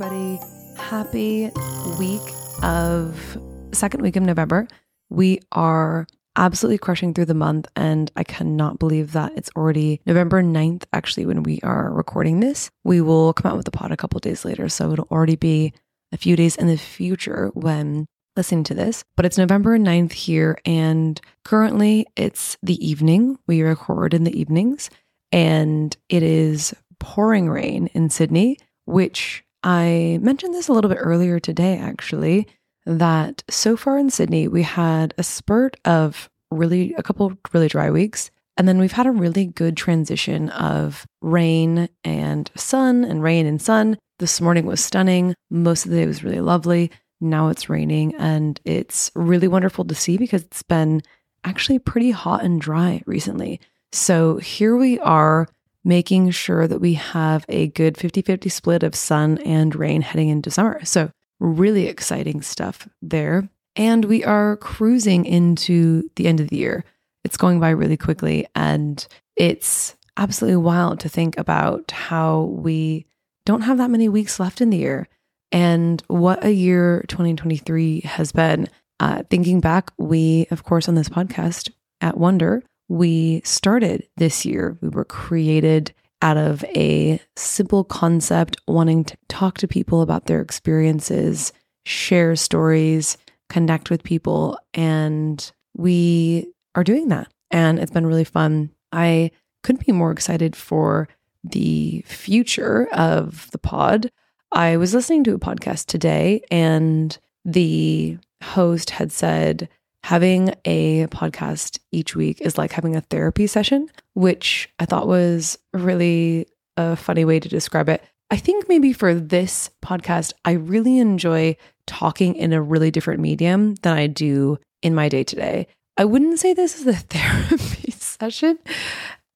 everybody. Happy week of second week of November. We are absolutely crushing through the month, and I cannot believe that it's already November 9th, actually, when we are recording this. We will come out with the pod a couple days later, so it'll already be a few days in the future when listening to this. But it's November 9th here, and currently it's the evening. We record in the evenings, and it is pouring rain in Sydney, which I mentioned this a little bit earlier today, actually, that so far in Sydney, we had a spurt of really, a couple really dry weeks. And then we've had a really good transition of rain and sun and rain and sun. This morning was stunning. Most of the day was really lovely. Now it's raining and it's really wonderful to see because it's been actually pretty hot and dry recently. So here we are making sure that we have a good 50 50 split of sun and rain heading into summer. So, really exciting stuff there. And we are cruising into the end of the year. It's going by really quickly. And it's absolutely wild to think about how we don't have that many weeks left in the year and what a year 2023 has been. Uh, thinking back, we, of course, on this podcast at Wonder, we started this year. We were created out of a simple concept, wanting to talk to people about their experiences, share stories, connect with people. And we are doing that. And it's been really fun. I couldn't be more excited for the future of the pod. I was listening to a podcast today, and the host had said, having a podcast each week is like having a therapy session, which I thought was really a funny way to describe it. I think maybe for this podcast, I really enjoy talking in a really different medium than I do in my day to day. I wouldn't say this is a therapy session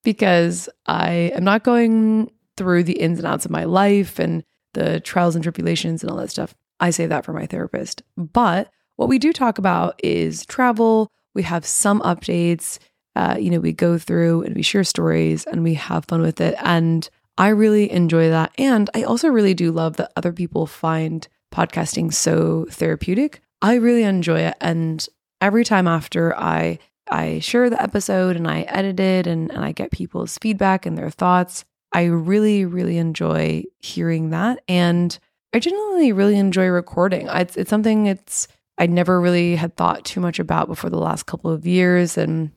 because I am not going through the ins and outs of my life and the trials and tribulations and all that stuff. I say that for my therapist. But what we do talk about is travel. We have some updates. Uh, you know, we go through and we share stories and we have fun with it. And I really enjoy that. And I also really do love that other people find podcasting so therapeutic. I really enjoy it. And every time after I I share the episode and I edit it and, and I get people's feedback and their thoughts, I really, really enjoy hearing that. And I genuinely really enjoy recording. It's, it's something it's I never really had thought too much about before the last couple of years. And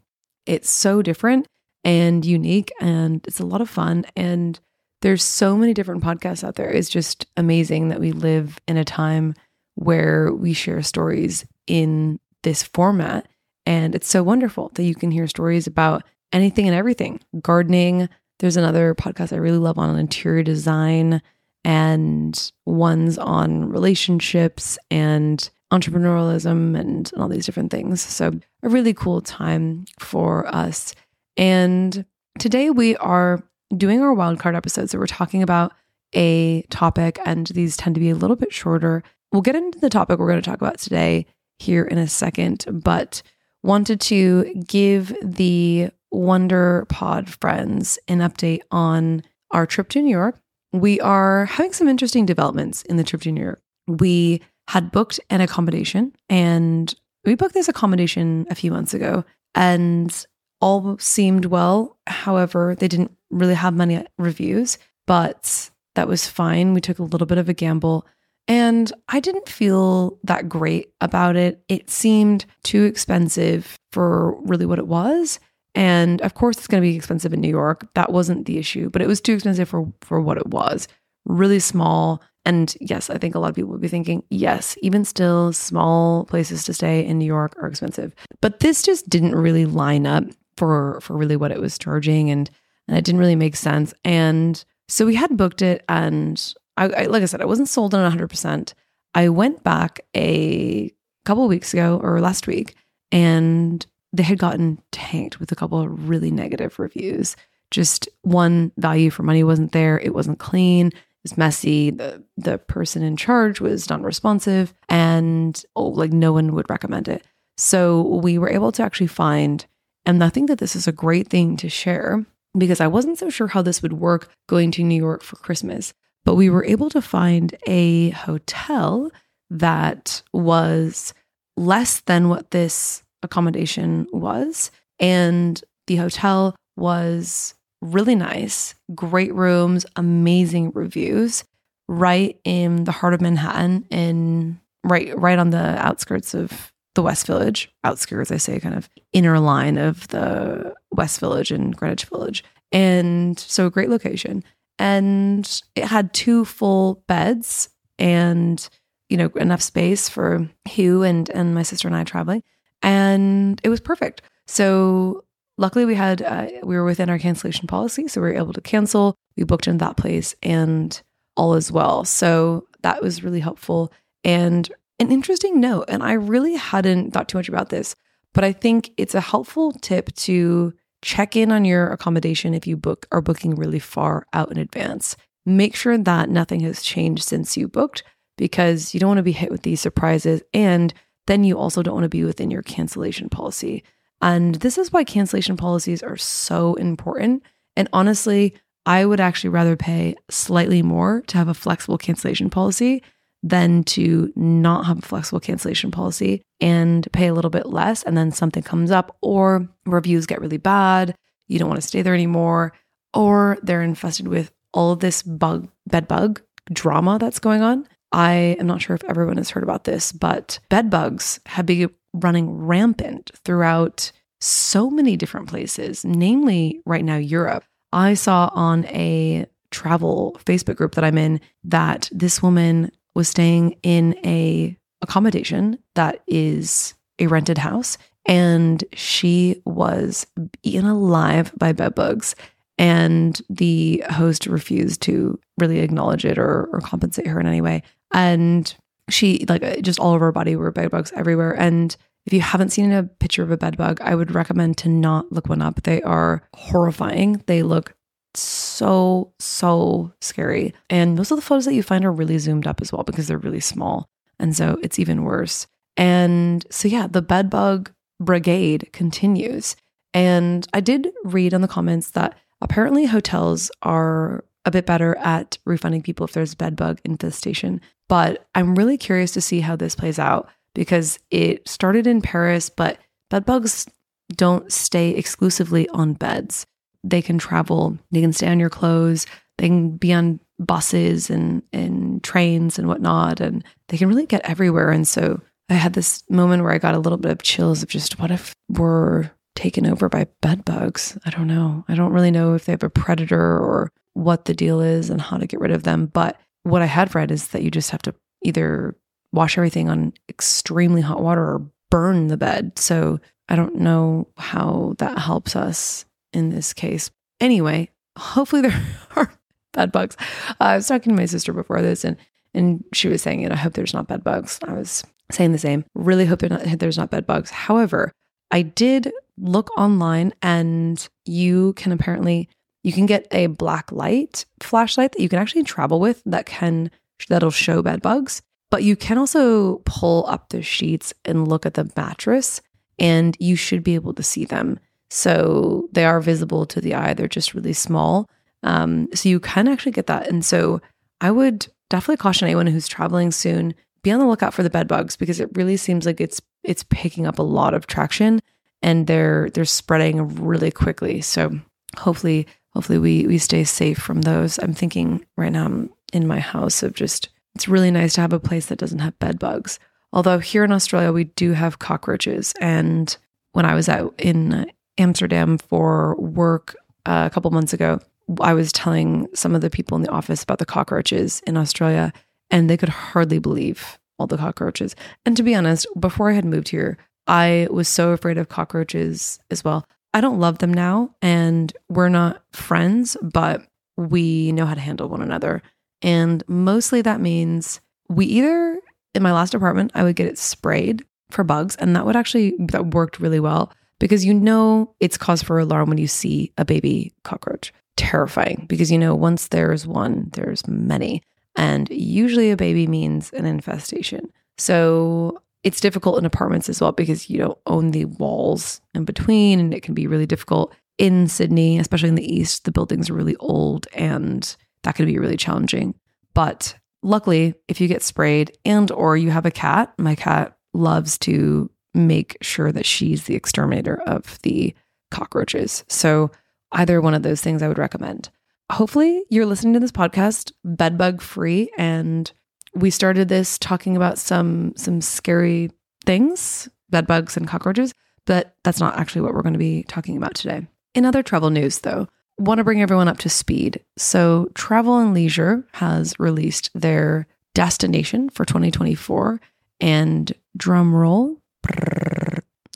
it's so different and unique and it's a lot of fun. And there's so many different podcasts out there. It's just amazing that we live in a time where we share stories in this format. And it's so wonderful that you can hear stories about anything and everything gardening. There's another podcast I really love on interior design and ones on relationships and entrepreneurialism and all these different things. So, a really cool time for us. And today we are doing our wildcard episode. So, we're talking about a topic, and these tend to be a little bit shorter. We'll get into the topic we're going to talk about today here in a second, but wanted to give the Wonder Pod friends an update on our trip to New York. We are having some interesting developments in the trip to New York. We had booked an accommodation and we booked this accommodation a few months ago and all seemed well. However, they didn't really have many reviews, but that was fine. We took a little bit of a gamble and I didn't feel that great about it. It seemed too expensive for really what it was. And of course, it's going to be expensive in New York. That wasn't the issue, but it was too expensive for, for what it was. Really small, and yes, I think a lot of people would be thinking, yes, even still, small places to stay in New York are expensive. But this just didn't really line up for for really what it was charging, and and it didn't really make sense. And so we had booked it, and I, I like I said, I wasn't sold on 100. percent I went back a couple weeks ago or last week, and they had gotten tanked with a couple of really negative reviews. Just one value for money wasn't there. It wasn't clean was messy. The the person in charge was non-responsive and oh, like no one would recommend it. So we were able to actually find, and I think that this is a great thing to share because I wasn't so sure how this would work going to New York for Christmas. but we were able to find a hotel that was less than what this accommodation was. And the hotel was really nice, great rooms, amazing reviews, right in the heart of Manhattan, in right right on the outskirts of the West Village, outskirts, I say, kind of inner line of the West Village and Greenwich Village. And so, a great location. And it had two full beds and, you know, enough space for Hugh and, and my sister and I traveling. And it was perfect. So, luckily, we had, uh, we were within our cancellation policy. So, we were able to cancel. We booked in that place and all as well. So, that was really helpful. And an interesting note, and I really hadn't thought too much about this, but I think it's a helpful tip to check in on your accommodation if you book are booking really far out in advance. Make sure that nothing has changed since you booked because you don't want to be hit with these surprises and then you also don't want to be within your cancellation policy. And this is why cancellation policies are so important. And honestly, I would actually rather pay slightly more to have a flexible cancellation policy than to not have a flexible cancellation policy and pay a little bit less and then something comes up or reviews get really bad, you don't want to stay there anymore, or they're infested with all of this bug bed bug drama that's going on. I am not sure if everyone has heard about this, but bed bugs have been running rampant throughout so many different places, namely right now Europe. I saw on a travel Facebook group that I'm in that this woman was staying in a accommodation that is a rented house and she was eaten alive by bed bugs and the host refused to really acknowledge it or, or compensate her in any way and she like uh, just all over her body were bed bugs everywhere and if you haven't seen a picture of a bed bug i would recommend to not look one up they are horrifying they look so, so scary. And most of the photos that you find are really zoomed up as well because they're really small. And so it's even worse. And so, yeah, the bed bug brigade continues. And I did read in the comments that apparently hotels are a bit better at refunding people if there's bed bug infestation. But I'm really curious to see how this plays out because it started in Paris, but bed bugs don't stay exclusively on beds they can travel, they can stay on your clothes, they can be on buses and, and trains and whatnot, and they can really get everywhere. And so I had this moment where I got a little bit of chills of just what if we're taken over by bed bugs? I don't know. I don't really know if they have a predator or what the deal is and how to get rid of them. But what I had read is that you just have to either wash everything on extremely hot water or burn the bed. So I don't know how that helps us in this case. Anyway, hopefully there are bed bugs. Uh, I was talking to my sister before this, and and she was saying, you know, I hope there's not bed bugs. I was saying the same. Really hope not, there's not bed bugs. However, I did look online, and you can apparently you can get a black light flashlight that you can actually travel with that can that'll show bed bugs. But you can also pull up the sheets and look at the mattress, and you should be able to see them. So they are visible to the eye, they're just really small. Um, so you can actually get that. And so I would definitely caution anyone who's traveling soon be on the lookout for the bed bugs because it really seems like it's it's picking up a lot of traction and they're they're spreading really quickly. So hopefully hopefully we we stay safe from those. I'm thinking right now I'm in my house of just it's really nice to have a place that doesn't have bed bugs. Although here in Australia we do have cockroaches and when I was out in Amsterdam for work uh, a couple months ago, I was telling some of the people in the office about the cockroaches in Australia, and they could hardly believe all the cockroaches. And to be honest, before I had moved here, I was so afraid of cockroaches as well. I don't love them now, and we're not friends, but we know how to handle one another. And mostly that means we either, in my last apartment, I would get it sprayed for bugs, and that would actually, that worked really well because you know it's cause for alarm when you see a baby cockroach. Terrifying because you know once there's one, there's many. And usually a baby means an infestation. So it's difficult in apartments as well because you don't own the walls in between and it can be really difficult in Sydney, especially in the east. The buildings are really old and that can be really challenging. But luckily, if you get sprayed and or you have a cat, my cat loves to make sure that she's the exterminator of the cockroaches. So either one of those things I would recommend. Hopefully, you're listening to this podcast bedbug free and we started this talking about some some scary things, bed bugs and cockroaches, but that's not actually what we're going to be talking about today. In other travel news though, want to bring everyone up to speed. So, Travel and Leisure has released their destination for 2024 and drum roll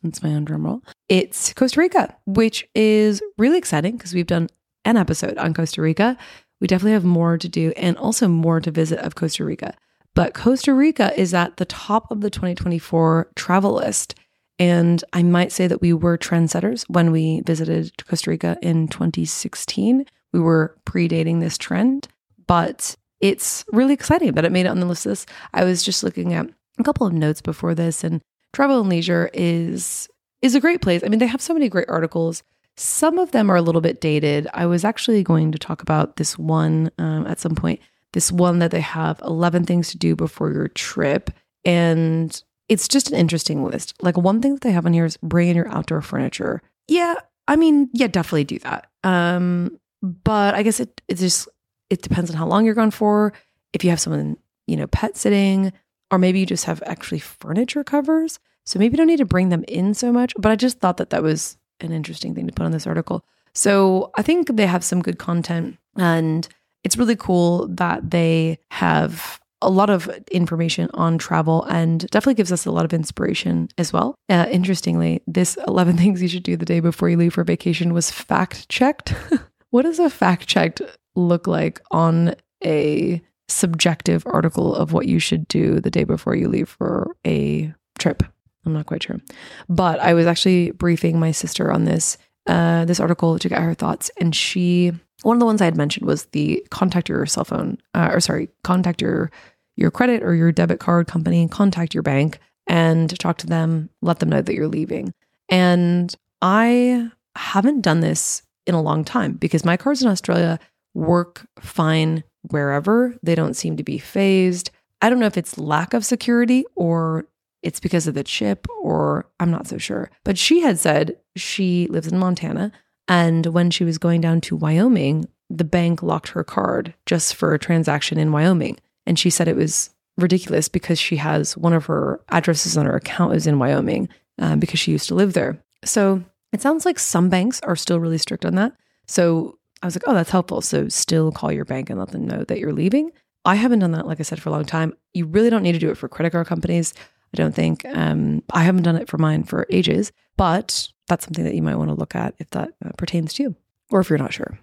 that's my own drum roll. It's Costa Rica, which is really exciting because we've done an episode on Costa Rica. We definitely have more to do and also more to visit of Costa Rica. But Costa Rica is at the top of the 2024 travel list. And I might say that we were trendsetters when we visited Costa Rica in 2016. We were predating this trend, but it's really exciting that it made it on the list. This I was just looking at a couple of notes before this, and Travel and Leisure is is a great place. I mean, they have so many great articles. Some of them are a little bit dated. I was actually going to talk about this one um, at some point. This one that they have 11 things to do before your trip. And it's just an interesting list. Like one thing that they have on here is bring in your outdoor furniture. Yeah, I mean, yeah, definitely do that. Um, but I guess it it just it depends on how long you're gone for. If you have someone, you know, pet sitting, or maybe you just have actually furniture covers. So maybe you don't need to bring them in so much. But I just thought that that was an interesting thing to put on this article. So I think they have some good content and it's really cool that they have a lot of information on travel and definitely gives us a lot of inspiration as well. Uh, interestingly, this 11 things you should do the day before you leave for vacation was fact checked. what does a fact checked look like on a subjective article of what you should do the day before you leave for a trip. I'm not quite sure. But I was actually briefing my sister on this uh, this article to get her thoughts, and she one of the ones I had mentioned was the contact your cell phone, uh, or sorry, contact your your credit or your debit card company, contact your bank, and talk to them, let them know that you're leaving. And I haven't done this in a long time because my cards in Australia work fine wherever. They don't seem to be phased. I don't know if it's lack of security or it's because of the chip or I'm not so sure. But she had said she lives in Montana and when she was going down to Wyoming, the bank locked her card just for a transaction in Wyoming. And she said it was ridiculous because she has one of her addresses on her account is in Wyoming um, because she used to live there. So it sounds like some banks are still really strict on that. So I was like, oh, that's helpful. So still call your bank and let them know that you're leaving. I haven't done that, like I said, for a long time. You really don't need to do it for credit card companies. I don't think. Um, I haven't done it for mine for ages, but that's something that you might want to look at if that uh, pertains to you or if you're not sure.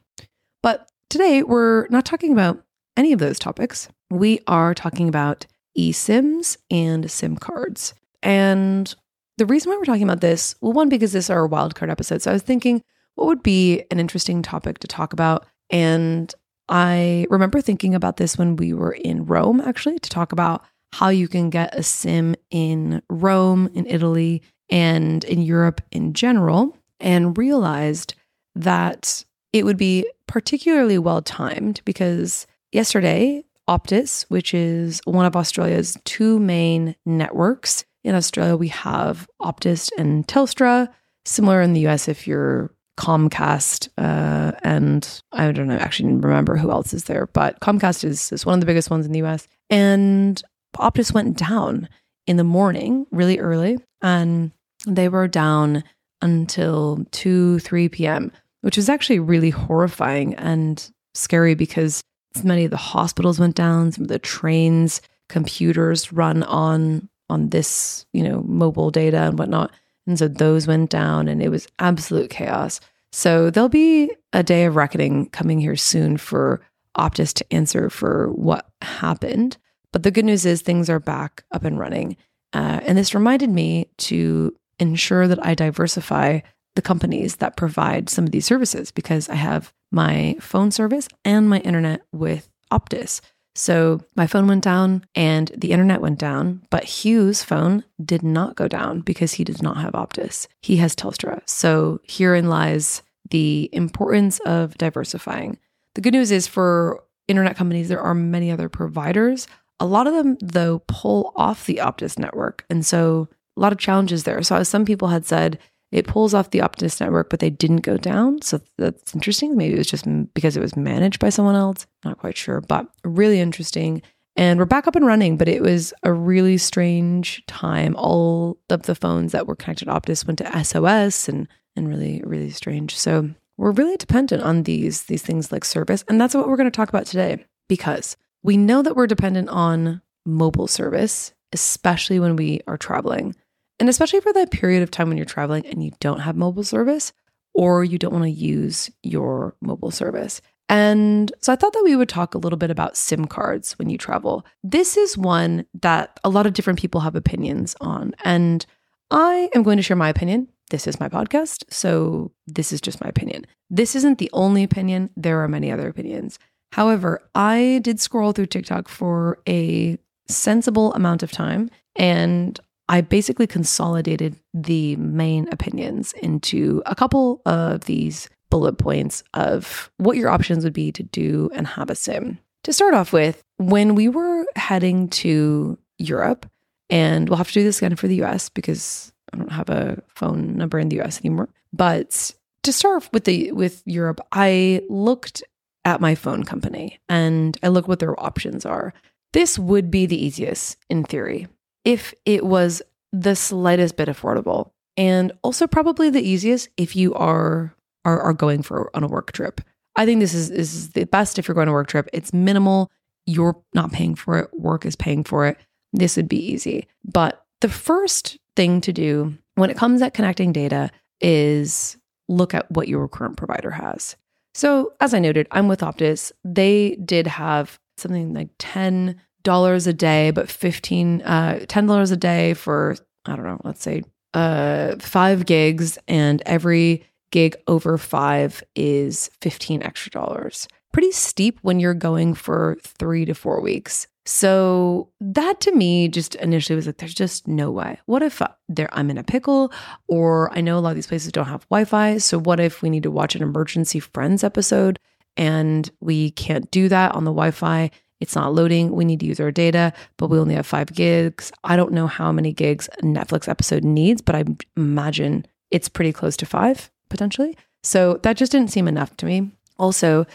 But today we're not talking about any of those topics. We are talking about eSIMs and SIM cards. And the reason why we're talking about this, well, one, because this is our wildcard episode. So I was thinking, what would be an interesting topic to talk about? And I remember thinking about this when we were in Rome, actually, to talk about how you can get a sim in Rome, in Italy, and in Europe in general, and realized that it would be particularly well timed because yesterday, Optus, which is one of Australia's two main networks, in Australia, we have Optus and Telstra. Similar in the US, if you're Comcast, uh, and I don't know, actually remember who else is there, but Comcast is, is one of the biggest ones in the US. And Optus went down in the morning really early, and they were down until 2, 3 p.m., which was actually really horrifying and scary because many of the hospitals went down, some of the trains, computers run on on this, you know, mobile data and whatnot. And so those went down and it was absolute chaos. So there'll be a day of reckoning coming here soon for Optus to answer for what happened. But the good news is things are back up and running. Uh, and this reminded me to ensure that I diversify the companies that provide some of these services because I have my phone service and my internet with Optus. So my phone went down and the internet went down, but Hugh's phone did not go down because he does not have Optus. He has Telstra. So herein lies the importance of diversifying. The good news is for internet companies, there are many other providers. A lot of them, though, pull off the Optus network. And so a lot of challenges there. So, as some people had said, it pulls off the Optus network, but they didn't go down. So that's interesting. Maybe it was just because it was managed by someone else. Not quite sure, but really interesting. And we're back up and running, but it was a really strange time. All of the phones that were connected to Optus went to SOS and and really, really strange. So we're really dependent on these these things like service. And that's what we're going to talk about today because we know that we're dependent on mobile service, especially when we are traveling. And especially for that period of time when you're traveling and you don't have mobile service or you don't want to use your mobile service. And so I thought that we would talk a little bit about SIM cards when you travel. This is one that a lot of different people have opinions on. And I am going to share my opinion. This is my podcast. So this is just my opinion. This isn't the only opinion, there are many other opinions. However, I did scroll through TikTok for a sensible amount of time and I basically consolidated the main opinions into a couple of these bullet points of what your options would be to do and have a sim. To start off with, when we were heading to Europe, and we'll have to do this again for the US because I don't have a phone number in the US anymore. But to start with the with Europe, I looked at my phone company and I look what their options are. This would be the easiest in theory if it was the slightest bit affordable and also probably the easiest if you are are, are going for on a work trip. I think this is, is the best if you're going on a work trip. It's minimal. You're not paying for it. Work is paying for it. This would be easy. But the first thing to do when it comes at connecting data is look at what your current provider has. So, as I noted, I'm with Optus. They did have something like 10 dollars a day, but 15 uh $10 a day for I don't know, let's say uh 5 gigs and every gig over 5 is 15 extra dollars. Pretty steep when you're going for 3 to 4 weeks. So that to me just initially was like, there's just no way. What if uh, there I'm in a pickle, or I know a lot of these places don't have Wi-Fi. So what if we need to watch an emergency friends episode and we can't do that on the Wi-Fi? It's not loading. We need to use our data, but we only have five gigs. I don't know how many gigs a Netflix episode needs, but I imagine it's pretty close to five potentially. So that just didn't seem enough to me. Also,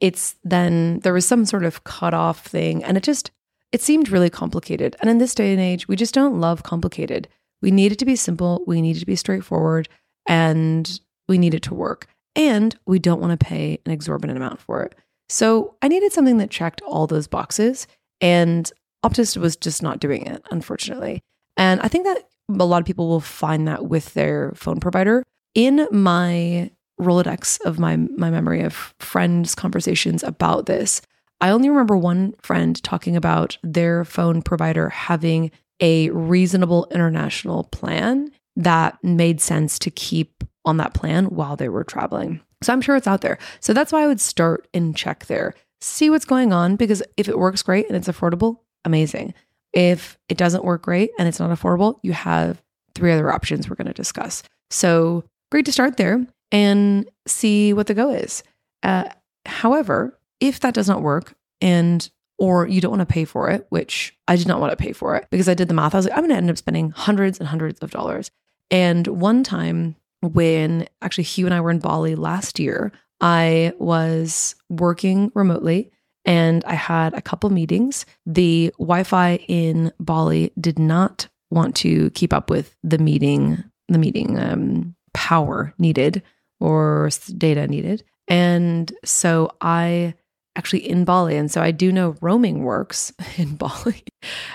it's then there was some sort of cutoff thing, and it just it seemed really complicated. And in this day and age, we just don't love complicated. We need it to be simple. We need it to be straightforward, and we need it to work. And we don't want to pay an exorbitant amount for it. So I needed something that checked all those boxes, and Optus was just not doing it, unfortunately. And I think that a lot of people will find that with their phone provider. In my Rolodex of my my memory of friends' conversations about this, I only remember one friend talking about their phone provider having a reasonable international plan that made sense to keep on that plan while they were traveling. So I'm sure it's out there. So that's why I would start and check there. See what's going on because if it works great and it's affordable, amazing. If it doesn't work great and it's not affordable, you have three other options we're going to discuss. So great to start there and see what the go is. Uh, however, if that does not work and or you don't want to pay for it, which I did not want to pay for it because I did the math. I was like, I'm going to end up spending hundreds and hundreds of dollars. And one time when actually Hugh and I were in Bali last year, I was working remotely and I had a couple meetings. The Wi Fi in Bali did not want to keep up with the meeting, the meeting um, power needed or data needed. And so I actually in Bali. And so I do know roaming works in Bali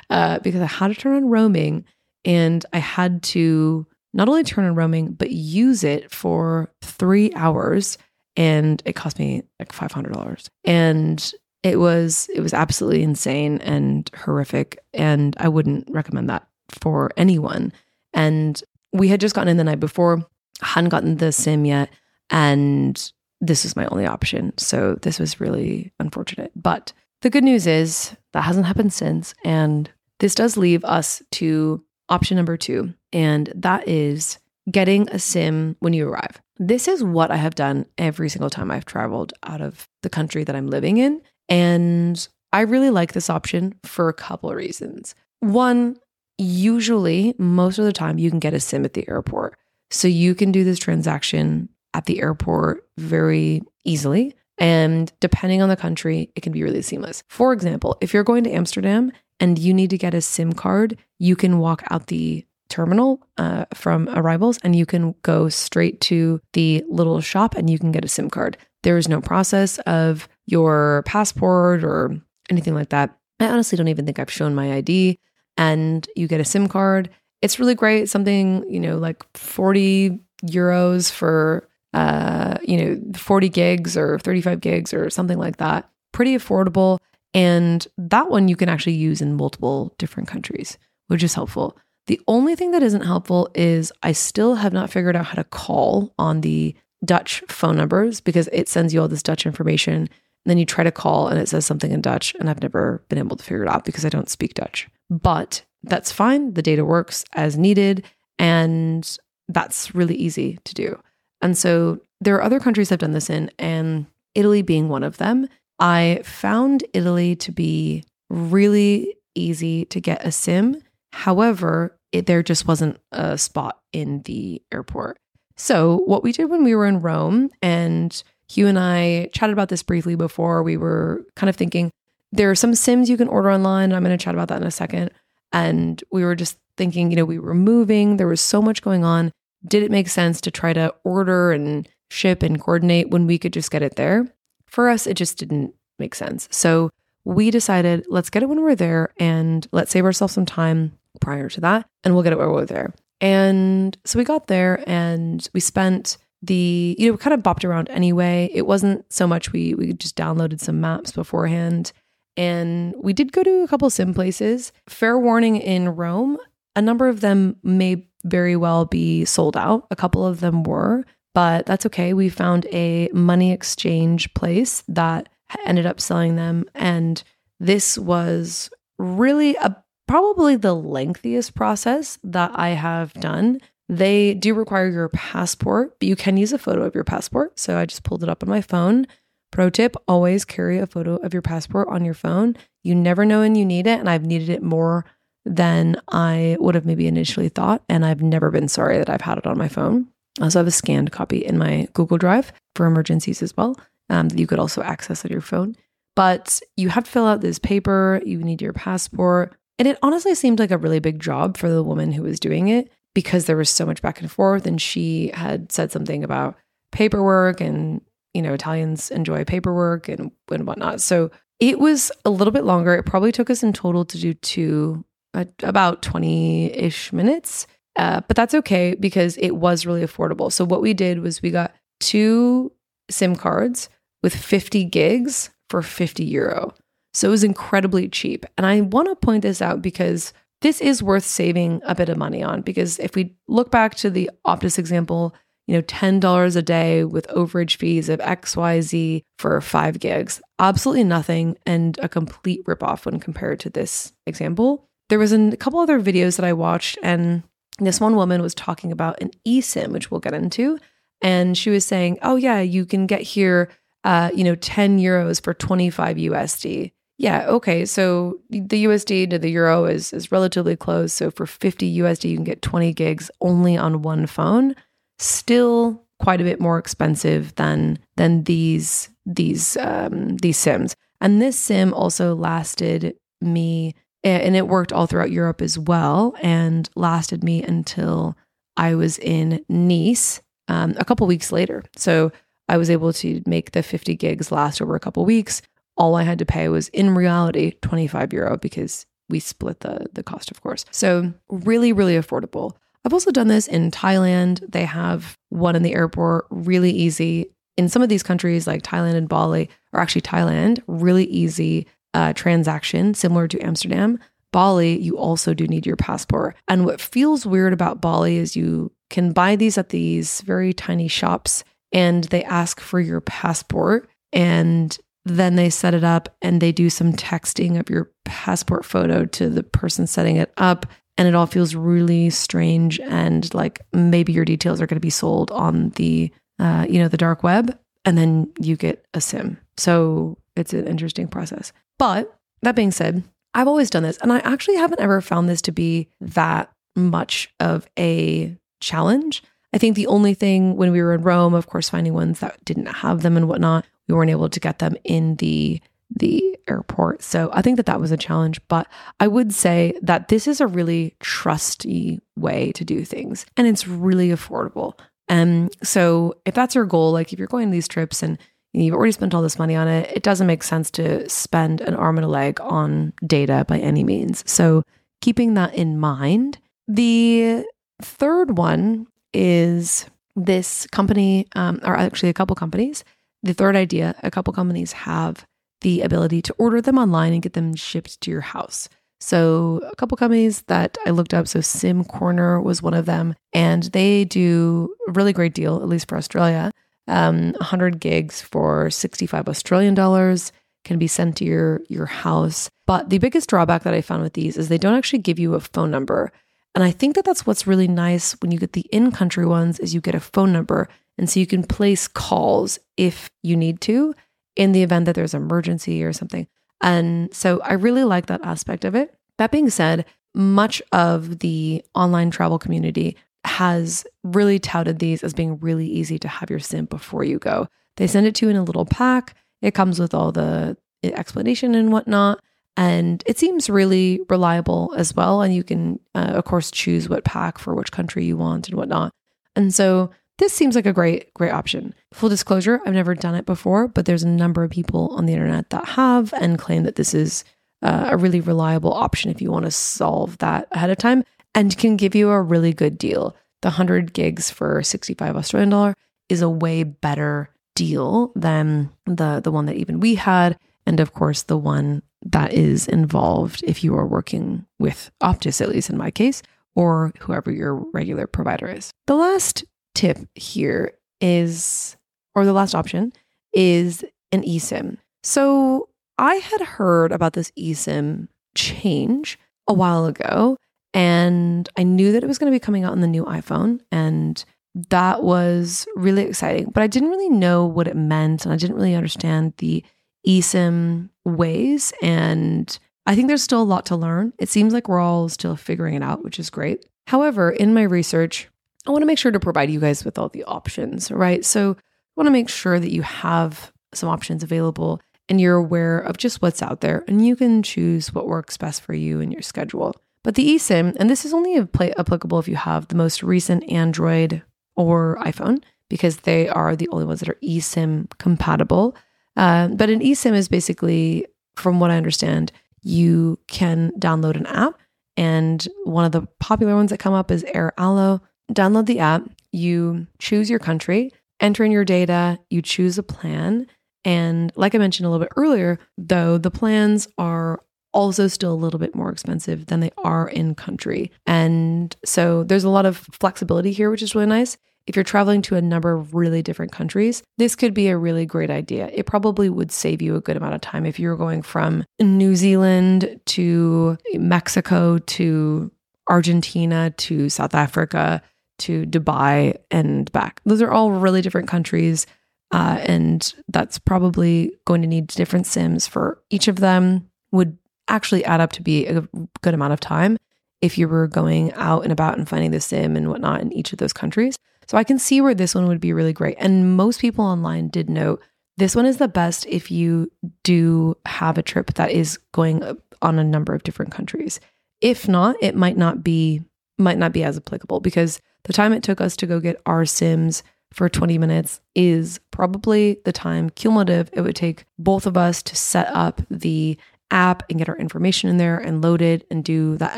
uh, because I had to turn on roaming and I had to not only turn on roaming, but use it for three hours. And it cost me like $500. And it was it was absolutely insane and horrific and i wouldn't recommend that for anyone and we had just gotten in the night before hadn't gotten the sim yet and this was my only option so this was really unfortunate but the good news is that hasn't happened since and this does leave us to option number two and that is getting a sim when you arrive this is what i have done every single time i've traveled out of the country that i'm living in And I really like this option for a couple of reasons. One, usually, most of the time, you can get a SIM at the airport. So you can do this transaction at the airport very easily. And depending on the country, it can be really seamless. For example, if you're going to Amsterdam and you need to get a SIM card, you can walk out the terminal uh, from arrivals and you can go straight to the little shop and you can get a SIM card. There is no process of your passport or anything like that. I honestly don't even think I've shown my ID and you get a SIM card. It's really great. Something, you know, like 40 euros for, uh, you know, 40 gigs or 35 gigs or something like that. Pretty affordable. And that one you can actually use in multiple different countries, which is helpful. The only thing that isn't helpful is I still have not figured out how to call on the Dutch phone numbers because it sends you all this Dutch information. And then you try to call and it says something in Dutch. And I've never been able to figure it out because I don't speak Dutch. But that's fine. The data works as needed. And that's really easy to do. And so there are other countries I've done this in, and Italy being one of them. I found Italy to be really easy to get a SIM. However, it, there just wasn't a spot in the airport. So, what we did when we were in Rome, and Hugh and I chatted about this briefly before, we were kind of thinking there are some Sims you can order online. I'm going to chat about that in a second. And we were just thinking, you know, we were moving, there was so much going on. Did it make sense to try to order and ship and coordinate when we could just get it there? For us, it just didn't make sense. So we decided, let's get it when we're there and let's save ourselves some time prior to that and we'll get it while we're there. And so we got there and we spent the, you know, we kind of bopped around anyway. It wasn't so much we we just downloaded some maps beforehand. And we did go to a couple sim places. Fair warning in Rome, a number of them may very well be sold out. A couple of them were, but that's okay. We found a money exchange place that ended up selling them. And this was really a probably the lengthiest process that I have done. They do require your passport, but you can use a photo of your passport. So I just pulled it up on my phone. Pro tip always carry a photo of your passport on your phone. You never know when you need it. And I've needed it more than I would have maybe initially thought. And I've never been sorry that I've had it on my phone. I also have a scanned copy in my Google Drive for emergencies as well um, that you could also access on your phone. But you have to fill out this paper, you need your passport. And it honestly seemed like a really big job for the woman who was doing it because there was so much back and forth. And she had said something about paperwork and, you know, Italians enjoy paperwork and, and whatnot. So it was a little bit longer. It probably took us in total to do two, about 20 ish minutes. Uh, but that's okay because it was really affordable. So what we did was we got two SIM cards with 50 gigs for 50 euro. So it was incredibly cheap. And I want to point this out because this is worth saving a bit of money on. Because if we look back to the Optus example, you know, $10 a day with overage fees of XYZ for five gigs, absolutely nothing and a complete ripoff when compared to this example. There was a couple other videos that I watched, and this one woman was talking about an eSIM, which we'll get into. And she was saying, oh, yeah, you can get here, uh, you know, 10 euros for 25 USD. Yeah, okay. So the USD to the euro is is relatively close. So for 50 USD you can get 20 gigs only on one phone. Still quite a bit more expensive than than these these um, these sims. And this sim also lasted me and it worked all throughout Europe as well and lasted me until I was in Nice um, a couple weeks later. So I was able to make the 50 gigs last over a couple weeks all I had to pay was in reality 25 euro because we split the the cost, of course. So really, really affordable. I've also done this in Thailand. They have one in the airport, really easy. In some of these countries, like Thailand and Bali, or actually Thailand, really easy uh, transaction, similar to Amsterdam. Bali, you also do need your passport. And what feels weird about Bali is you can buy these at these very tiny shops and they ask for your passport. And then they set it up and they do some texting of your passport photo to the person setting it up. And it all feels really strange and like maybe your details are going to be sold on the, uh, you know, the dark web. And then you get a sim. So it's an interesting process. But that being said, I've always done this, and I actually haven't ever found this to be that much of a challenge. I think the only thing when we were in Rome, of course, finding ones that didn't have them and whatnot, we weren't able to get them in the the airport. So I think that that was a challenge, but I would say that this is a really trusty way to do things and it's really affordable. And so if that's your goal, like if you're going to these trips and you've already spent all this money on it, it doesn't make sense to spend an arm and a leg on data by any means. So keeping that in mind, the third one is this company, um, or actually a couple companies. The third idea, a couple companies have the ability to order them online and get them shipped to your house. So, a couple companies that I looked up, so Sim Corner was one of them, and they do a really great deal, at least for Australia. Um, 100 gigs for 65 Australian dollars can be sent to your your house. But the biggest drawback that I found with these is they don't actually give you a phone number. And I think that that's what's really nice when you get the in-country ones is you get a phone number and so you can place calls if you need to in the event that there's an emergency or something. And so I really like that aspect of it. That being said, much of the online travel community has really touted these as being really easy to have your sim before you go. They send it to you in a little pack. It comes with all the explanation and whatnot. And it seems really reliable as well. And you can, uh, of course, choose what pack for which country you want and whatnot. And so this seems like a great, great option. Full disclosure, I've never done it before, but there's a number of people on the internet that have and claim that this is uh, a really reliable option if you want to solve that ahead of time and can give you a really good deal. The 100 gigs for 65 Australian dollar is a way better deal than the the one that even we had and of course the one that is involved if you are working with Optus at least in my case or whoever your regular provider is. The last tip here is, or the last option is an eSIM. So I had heard about this eSIM change a while ago, and I knew that it was going to be coming out on the new iPhone, and that was really exciting. But I didn't really know what it meant, and I didn't really understand the eSIM ways. And I think there's still a lot to learn. It seems like we're all still figuring it out, which is great. However, in my research, I want to make sure to provide you guys with all the options, right? So I want to make sure that you have some options available and you're aware of just what's out there and you can choose what works best for you and your schedule. But the eSIM, and this is only applicable if you have the most recent Android or iPhone, because they are the only ones that are eSIM compatible. Uh, but an eSIM is basically, from what I understand, you can download an app. And one of the popular ones that come up is Airalo download the app, you choose your country, enter in your data, you choose a plan. And like I mentioned a little bit earlier, though, the plans are also still a little bit more expensive than they are in country. And so there's a lot of flexibility here, which is really nice. If you're traveling to a number of really different countries, this could be a really great idea. It probably would save you a good amount of time if you're going from New Zealand to Mexico to Argentina to South Africa to Dubai and back. Those are all really different countries. Uh, and that's probably going to need different sims for each of them, would actually add up to be a good amount of time if you were going out and about and finding the sim and whatnot in each of those countries. So I can see where this one would be really great. And most people online did note this one is the best if you do have a trip that is going on a number of different countries. If not, it might not be might not be as applicable because the time it took us to go get our Sims for 20 minutes is probably the time cumulative it would take both of us to set up the app and get our information in there and load it and do that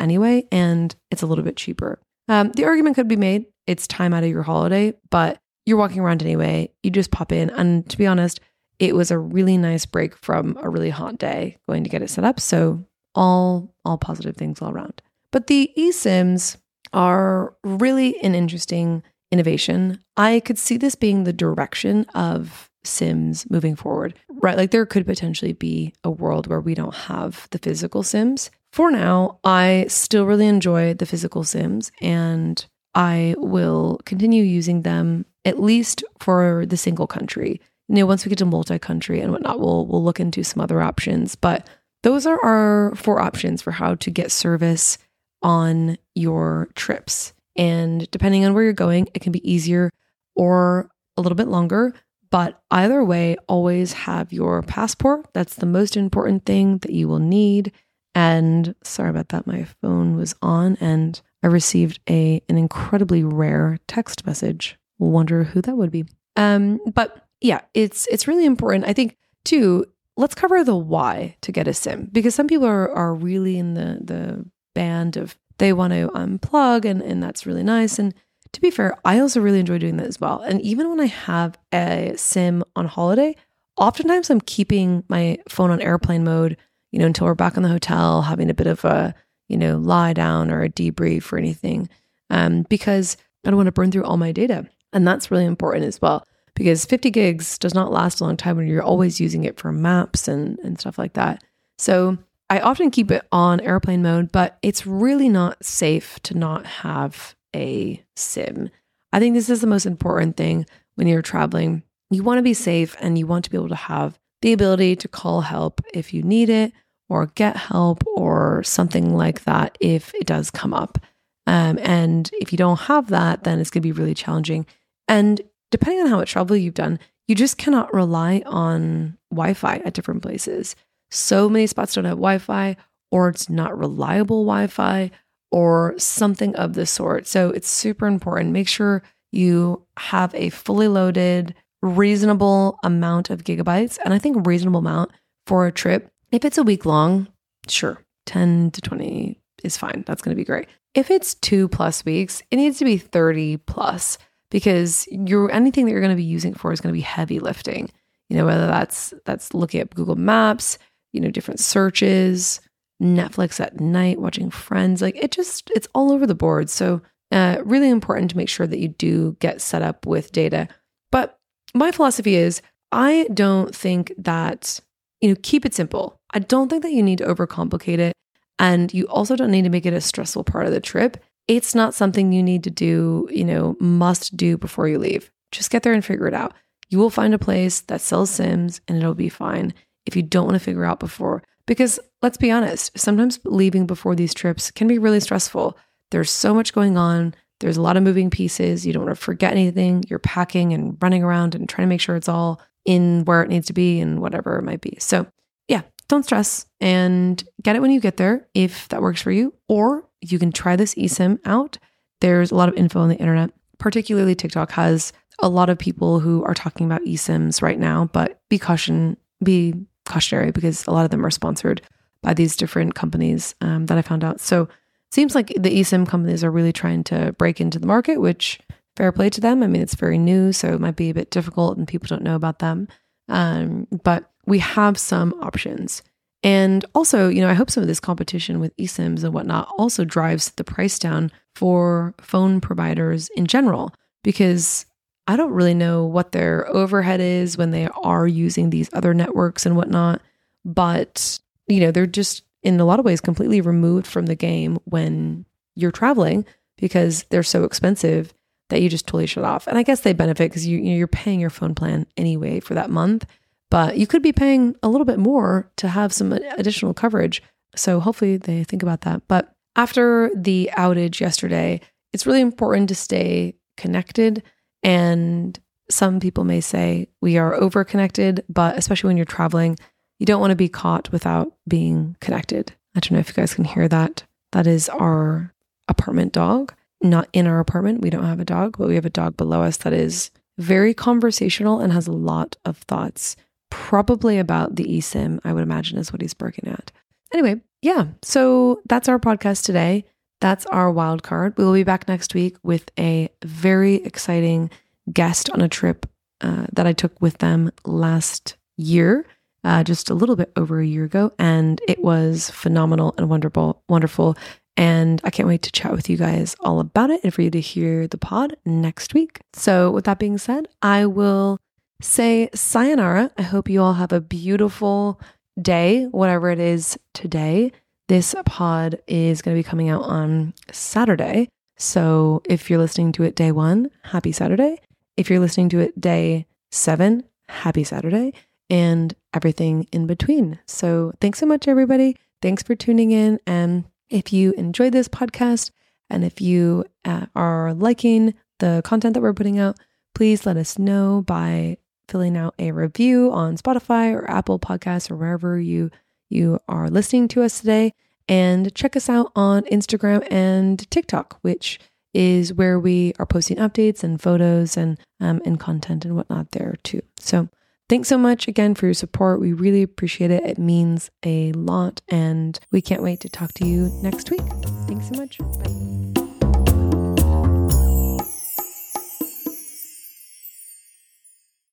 anyway. And it's a little bit cheaper. Um, the argument could be made it's time out of your holiday, but you're walking around anyway. You just pop in. And to be honest, it was a really nice break from a really hot day going to get it set up. So all all positive things all around. But the eSIMs are really an interesting innovation. I could see this being the direction of Sims moving forward, right? Like there could potentially be a world where we don't have the physical Sims. For now, I still really enjoy the physical Sims and I will continue using them at least for the single country. you know, once we get to multi-country and whatnot, we'll we'll look into some other options. But those are our four options for how to get service on your trips. And depending on where you're going, it can be easier or a little bit longer. But either way, always have your passport. That's the most important thing that you will need. And sorry about that, my phone was on and I received a an incredibly rare text message. Wonder who that would be. Um, but yeah, it's it's really important. I think too, let's cover the why to get a sim because some people are are really in the the band of they want to unplug and and that's really nice and to be fair, I also really enjoy doing that as well. And even when I have a sim on holiday, oftentimes I'm keeping my phone on airplane mode, you know, until we're back in the hotel, having a bit of a, you know, lie down or a debrief or anything, um, because I don't want to burn through all my data. And that's really important as well, because 50 gigs does not last a long time when you're always using it for maps and, and stuff like that. So I often keep it on airplane mode, but it's really not safe to not have a sim. I think this is the most important thing when you're traveling. You want to be safe and you want to be able to have the ability to call help if you need it or get help or something like that if it does come up. Um, and if you don't have that, then it's going to be really challenging. And depending on how much travel you've done, you just cannot rely on Wi Fi at different places. So many spots don't have Wi Fi, or it's not reliable Wi Fi, or something of the sort. So it's super important. Make sure you have a fully loaded, reasonable amount of gigabytes. And I think reasonable amount for a trip. If it's a week long, sure, 10 to 20 is fine. That's going to be great. If it's two plus weeks, it needs to be 30 plus because you're anything that you're going to be using for is going to be heavy lifting. You know, whether that's that's looking at Google Maps, you know, different searches, Netflix at night, watching Friends. Like it just, it's all over the board. So, uh, really important to make sure that you do get set up with data. But my philosophy is I don't think that, you know, keep it simple. I don't think that you need to overcomplicate it. And you also don't need to make it a stressful part of the trip. It's not something you need to do, you know, must do before you leave. Just get there and figure it out. You will find a place that sells Sims and it'll be fine if you don't want to figure out before. Because let's be honest, sometimes leaving before these trips can be really stressful. There's so much going on. There's a lot of moving pieces. You don't want to forget anything. You're packing and running around and trying to make sure it's all in where it needs to be and whatever it might be. So, yeah, don't stress and get it when you get there if that works for you. Or you can try this eSIM out. There's a lot of info on the internet, particularly TikTok has a lot of people who are talking about eSIMs right now, but be caution, be cautionary because a lot of them are sponsored by these different companies um, that I found out. So it seems like the eSIM companies are really trying to break into the market, which fair play to them. I mean, it's very new, so it might be a bit difficult and people don't know about them. Um, but we have some options. And also, you know, I hope some of this competition with eSIMs and whatnot also drives the price down for phone providers in general, because I don't really know what their overhead is when they are using these other networks and whatnot. But, you know, they're just in a lot of ways completely removed from the game when you're traveling because they're so expensive that you just totally shut off. And I guess they benefit because you, you're paying your phone plan anyway for that month, but you could be paying a little bit more to have some additional coverage. So hopefully they think about that. But after the outage yesterday, it's really important to stay connected and some people may say we are over connected, but especially when you're traveling, you don't want to be caught without being connected. I don't know if you guys can hear that. That is our apartment dog. Not in our apartment. We don't have a dog, but we have a dog below us that is very conversational and has a lot of thoughts, probably about the eSIM, I would imagine is what he's barking at. Anyway, yeah. So that's our podcast today. That's our wild card. We will be back next week with a very exciting guest on a trip uh, that I took with them last year, uh, just a little bit over a year ago, and it was phenomenal and wonderful, wonderful. And I can't wait to chat with you guys all about it and for you to hear the pod next week. So, with that being said, I will say sayonara. I hope you all have a beautiful day, whatever it is today. This pod is going to be coming out on Saturday. So if you're listening to it day one, happy Saturday. If you're listening to it day seven, happy Saturday, and everything in between. So thanks so much, everybody. Thanks for tuning in. And if you enjoyed this podcast and if you uh, are liking the content that we're putting out, please let us know by filling out a review on Spotify or Apple Podcasts or wherever you you are listening to us today. And check us out on Instagram and TikTok, which is where we are posting updates and photos and um, and content and whatnot there too. So thanks so much again for your support. We really appreciate it. It means a lot, and we can't wait to talk to you next week. Thanks so much. Bye.